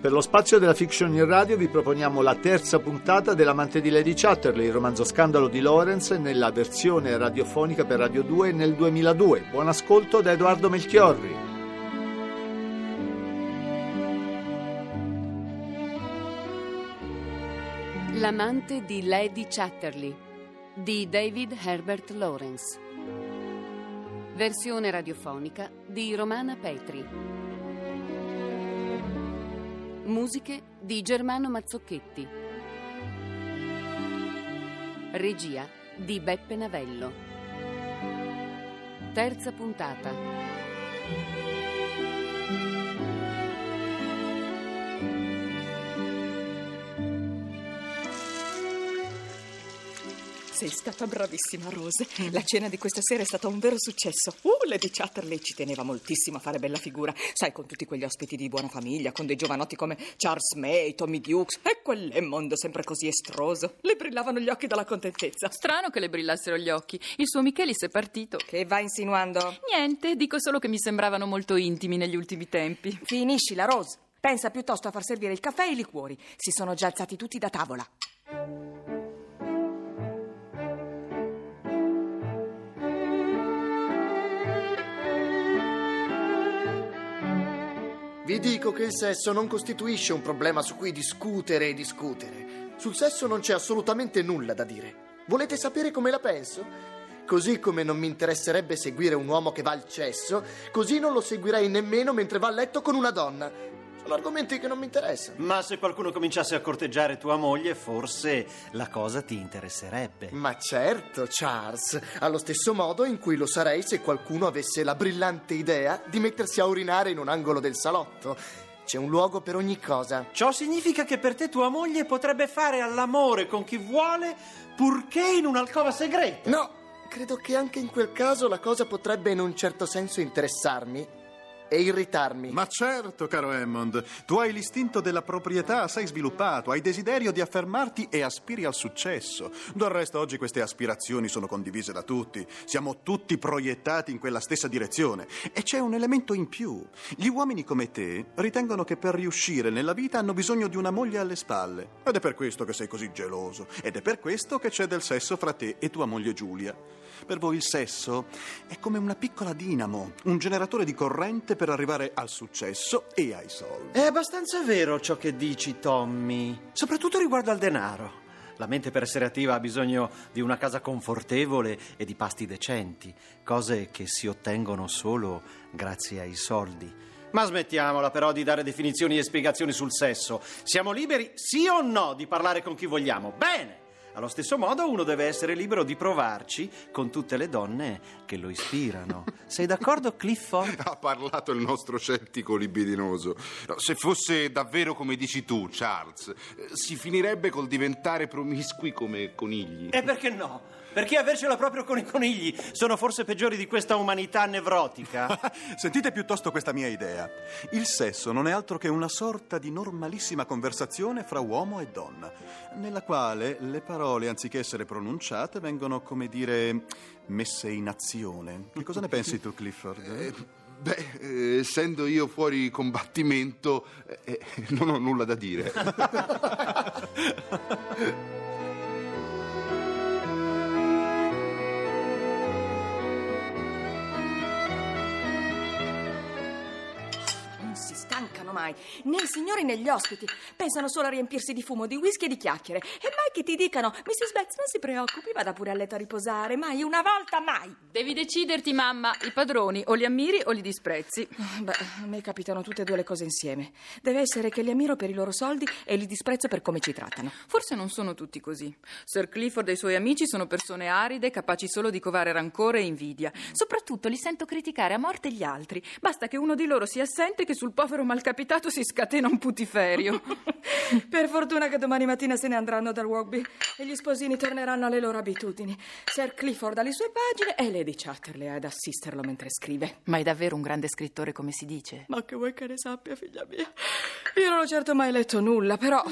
Per lo spazio della fiction in radio vi proponiamo la terza puntata dell'amante di Lady Chatterley, il romanzo scandalo di Lawrence nella versione radiofonica per Radio 2 nel 2002. Buon ascolto da Edoardo Melchiorri. L'amante di Lady Chatterley di David Herbert Lawrence. Versione radiofonica di Romana Petri. Musiche di Germano Mazzocchetti. Regia di Beppe Navello. Terza puntata. Sei stata bravissima, Rose. La cena di questa sera è stata un vero successo. Uh, Lady Chatterley ci teneva moltissimo a fare bella figura. Sai, con tutti quegli ospiti di buona famiglia, con dei giovanotti come Charles May, Tommy Dukes e quell'Emmond sempre così estroso. Le brillavano gli occhi dalla contentezza. Strano che le brillassero gli occhi. Il suo Michelis è partito. Che va insinuando? Niente, dico solo che mi sembravano molto intimi negli ultimi tempi. Finiscila, Rose. Pensa piuttosto a far servire il caffè e i liquori. Si sono già alzati tutti da tavola. Vi dico che il sesso non costituisce un problema su cui discutere e discutere. Sul sesso non c'è assolutamente nulla da dire. Volete sapere come la penso? Così come non mi interesserebbe seguire un uomo che va al cesso, così non lo seguirei nemmeno mentre va a letto con una donna. Sono argomenti che non mi interessano. Ma se qualcuno cominciasse a corteggiare tua moglie, forse la cosa ti interesserebbe. Ma certo, Charles, allo stesso modo in cui lo sarei se qualcuno avesse la brillante idea di mettersi a urinare in un angolo del salotto. C'è un luogo per ogni cosa. Ciò significa che per te tua moglie potrebbe fare all'amore con chi vuole, purché in un'alcova segreta. No, credo che anche in quel caso la cosa potrebbe in un certo senso interessarmi e irritarmi. Ma certo, caro Hammond, tu hai l'istinto della proprietà assai sviluppato, hai desiderio di affermarti e aspiri al successo. Del resto oggi queste aspirazioni sono condivise da tutti, siamo tutti proiettati in quella stessa direzione. E c'è un elemento in più. Gli uomini come te ritengono che per riuscire nella vita hanno bisogno di una moglie alle spalle. Ed è per questo che sei così geloso. Ed è per questo che c'è del sesso fra te e tua moglie Giulia. Per voi il sesso è come una piccola dinamo, un generatore di corrente per arrivare al successo e ai soldi. È abbastanza vero ciò che dici, Tommy, soprattutto riguardo al denaro. La mente per essere attiva ha bisogno di una casa confortevole e di pasti decenti, cose che si ottengono solo grazie ai soldi. Ma smettiamola però di dare definizioni e spiegazioni sul sesso. Siamo liberi, sì o no, di parlare con chi vogliamo. Bene! Allo stesso modo uno deve essere libero di provarci con tutte le donne che lo ispirano. Sei d'accordo, Clifford? Ha parlato il nostro scettico libidinoso. No, se fosse davvero come dici tu, Charles, eh, si finirebbe col diventare promiscui come conigli. E perché no? Perché avercela proprio con i conigli sono forse peggiori di questa umanità nevrotica? Sentite piuttosto questa mia idea. Il sesso non è altro che una sorta di normalissima conversazione fra uomo e donna, nella quale le parole, anziché essere pronunciate, vengono, come dire, messe in azione. Che cosa ne pensi tu, Clifford? Eh, beh, eh, essendo io fuori combattimento, eh, non ho nulla da dire. mai, né i signori né gli ospiti. Pensano solo a riempirsi di fumo, di whisky e di chiacchiere. E mai che ti dicano, Mrs. Betts, non si preoccupi, vada pure a letto a riposare. Mai, una volta, mai. Devi deciderti, mamma, i padroni o li ammiri o li disprezzi. Beh, a me capitano tutte e due le cose insieme. Deve essere che li ammiro per i loro soldi e li disprezzo per come ci trattano. Forse non sono tutti così. Sir Clifford e i suoi amici sono persone aride, capaci solo di covare rancore e invidia. Soprattutto li sento criticare a morte gli altri. Basta che uno di loro sia assente che sul povero malcapitato si scatena un putiferio. per fortuna che domani mattina se ne andranno dal rugby e gli sposini torneranno alle loro abitudini. Sir Clifford alle sue pagine e Lady Chatterley ad assisterlo mentre scrive. Ma è davvero un grande scrittore come si dice? Ma che vuoi che ne sappia, figlia mia? Io non ho certo mai letto nulla, però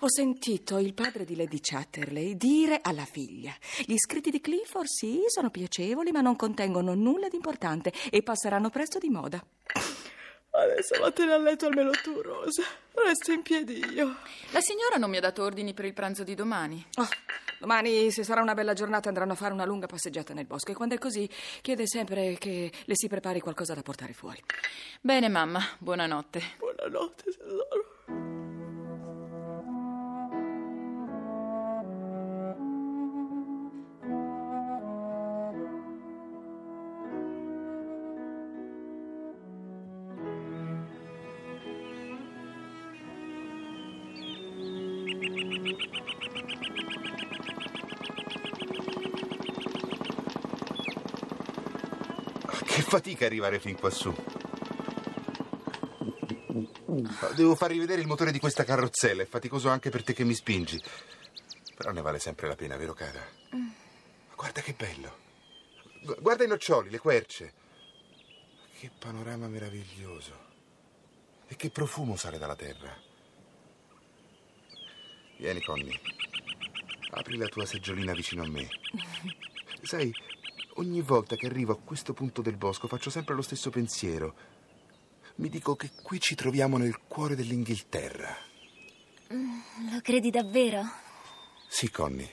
ho sentito il padre di Lady Chatterley dire alla figlia: Gli scritti di Clifford sì, sono piacevoli, ma non contengono nulla di importante e passeranno presto di moda. Adesso vattene a letto almeno tu, Rosa. Resto in piedi io. La signora non mi ha dato ordini per il pranzo di domani. Oh, domani, se sarà una bella giornata, andranno a fare una lunga passeggiata nel bosco. E quando è così, chiede sempre che le si prepari qualcosa da portare fuori. Bene, mamma, buonanotte. Buonanotte, tesoro. Fatica arrivare fin quassù. Devo far rivedere il motore di questa carrozzella, è faticoso anche per te che mi spingi. Però ne vale sempre la pena, vero cara? Guarda che bello. Gu- Guarda i noccioli, le querce. Che panorama meraviglioso. E che profumo sale dalla terra. Vieni, Conny. Apri la tua seggiolina vicino a me. Sai, ogni volta che arrivo a questo punto del bosco faccio sempre lo stesso pensiero. Mi dico che qui ci troviamo nel cuore dell'Inghilterra. Lo credi davvero? Sì, Conny.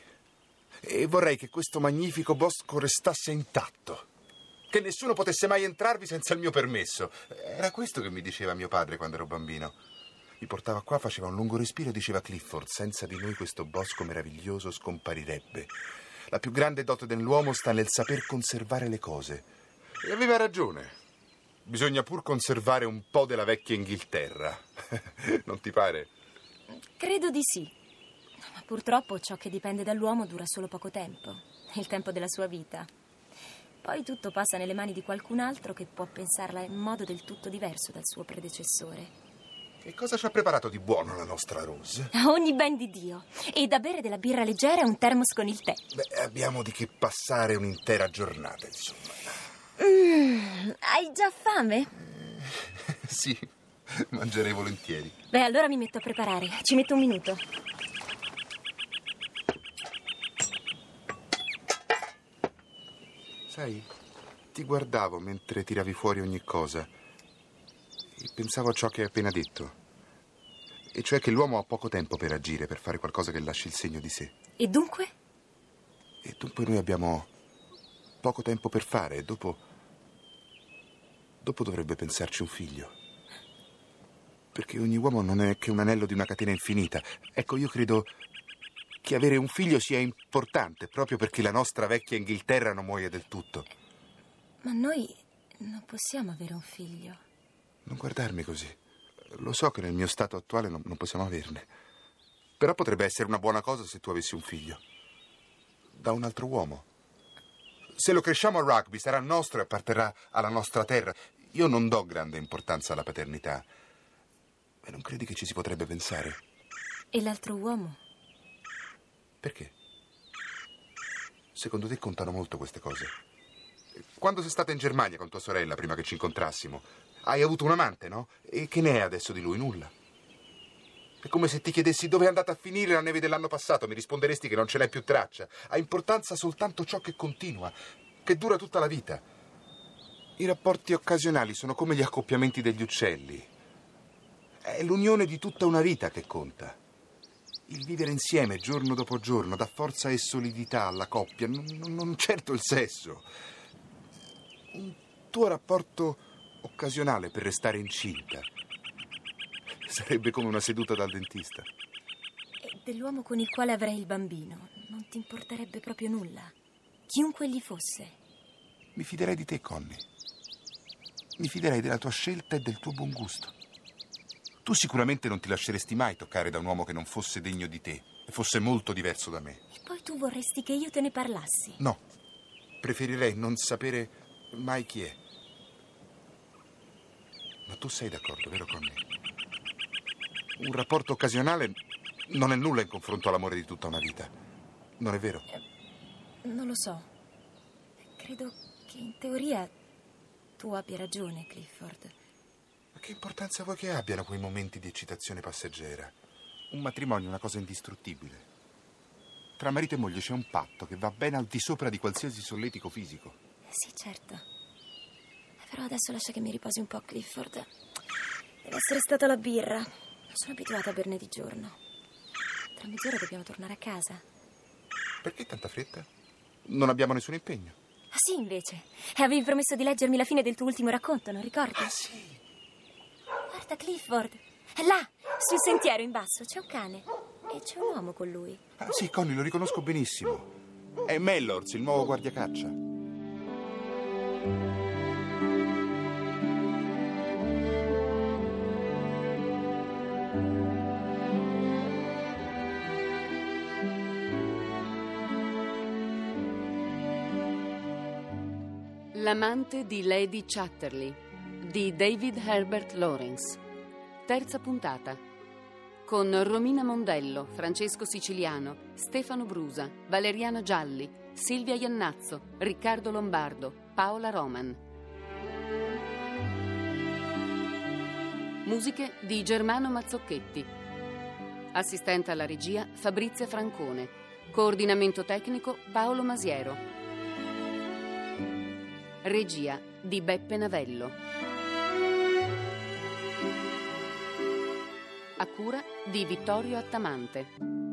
E vorrei che questo magnifico bosco restasse intatto. Che nessuno potesse mai entrarvi senza il mio permesso. Era questo che mi diceva mio padre quando ero bambino. Mi portava qua, faceva un lungo respiro e diceva Clifford, senza di noi questo bosco meraviglioso scomparirebbe. La più grande dote dell'uomo sta nel saper conservare le cose. E aveva ragione. Bisogna pur conservare un po' della vecchia Inghilterra. non ti pare? Credo di sì. Ma purtroppo ciò che dipende dall'uomo dura solo poco tempo, il tempo della sua vita. Poi tutto passa nelle mani di qualcun altro che può pensarla in modo del tutto diverso dal suo predecessore. Che cosa ci ha preparato di buono la nostra Rose? Ogni ben di Dio. E da bere della birra leggera e un termos con il tè. Beh, abbiamo di che passare un'intera giornata, insomma. Mm, hai già fame? sì, mangerei volentieri. Beh, allora mi metto a preparare. Ci metto un minuto. Sai, ti guardavo mentre tiravi fuori ogni cosa e pensavo a ciò che hai appena detto. E cioè che l'uomo ha poco tempo per agire, per fare qualcosa che lasci il segno di sé. E dunque? E dunque noi abbiamo poco tempo per fare e dopo... Dopo dovrebbe pensarci un figlio. Perché ogni uomo non è che un anello di una catena infinita. Ecco, io credo che avere un figlio sia importante, proprio perché la nostra vecchia Inghilterra non muoia del tutto. Ma noi non possiamo avere un figlio. Non guardarmi così. Lo so che nel mio stato attuale non, non possiamo averne. Però potrebbe essere una buona cosa se tu avessi un figlio. Da un altro uomo. Se lo cresciamo al rugby sarà nostro e apparterrà alla nostra terra. Io non do grande importanza alla paternità. Ma non credi che ci si potrebbe pensare? E l'altro uomo? Perché? Secondo te contano molto queste cose? Quando sei stata in Germania con tua sorella prima che ci incontrassimo, hai avuto un amante, no? E che ne è adesso di lui? Nulla. È come se ti chiedessi dove è andata a finire la neve dell'anno passato, mi risponderesti che non ce n'è più traccia. Ha importanza soltanto ciò che continua, che dura tutta la vita. I rapporti occasionali sono come gli accoppiamenti degli uccelli. È l'unione di tutta una vita che conta. Il vivere insieme giorno dopo giorno dà forza e solidità alla coppia, non, non- certo il sesso. Un tuo rapporto occasionale per restare incinta sarebbe come una seduta dal dentista. E dell'uomo con il quale avrei il bambino non ti importerebbe proprio nulla. Chiunque gli fosse. Mi fiderei di te, Connie. Mi fiderei della tua scelta e del tuo buon gusto. Tu sicuramente non ti lasceresti mai toccare da un uomo che non fosse degno di te e fosse molto diverso da me. E poi tu vorresti che io te ne parlassi. No, preferirei non sapere mai chi è. Ma tu sei d'accordo, vero Connie? Un rapporto occasionale non è nulla in confronto all'amore di tutta una vita. Non è vero? Non lo so. Credo che in teoria tu abbia ragione, Clifford. Ma che importanza vuoi che abbiano quei momenti di eccitazione passeggera? Un matrimonio è una cosa indistruttibile. Tra marito e moglie c'è un patto che va ben al di sopra di qualsiasi solletico fisico. Sì, certo. Però adesso lascia che mi riposi un po', Clifford. Deve essere stata la birra. Non sono abituata a berne di giorno. Tra mezz'ora dobbiamo tornare a casa. Perché tanta fretta? Non abbiamo nessun impegno. Ah sì, invece. E avevi promesso di leggermi la fine del tuo ultimo racconto, non ricordi? Ah, sì. Guarda Clifford. È là, sul sentiero in basso, c'è un cane. E c'è un uomo con lui. Ah, sì, Conny, lo riconosco benissimo. È Mellors, il nuovo guardiacaccia. L'amante di Lady Chatterley di David Herbert Lawrence. Terza puntata. Con Romina Mondello, Francesco Siciliano, Stefano Brusa, Valeriano Gialli, Silvia Iannazzo, Riccardo Lombardo, Paola Roman. Musiche di Germano Mazzocchetti. Assistente alla regia Fabrizia Francone. Coordinamento tecnico Paolo Masiero. Regia di Beppe Navello. A cura di Vittorio Attamante.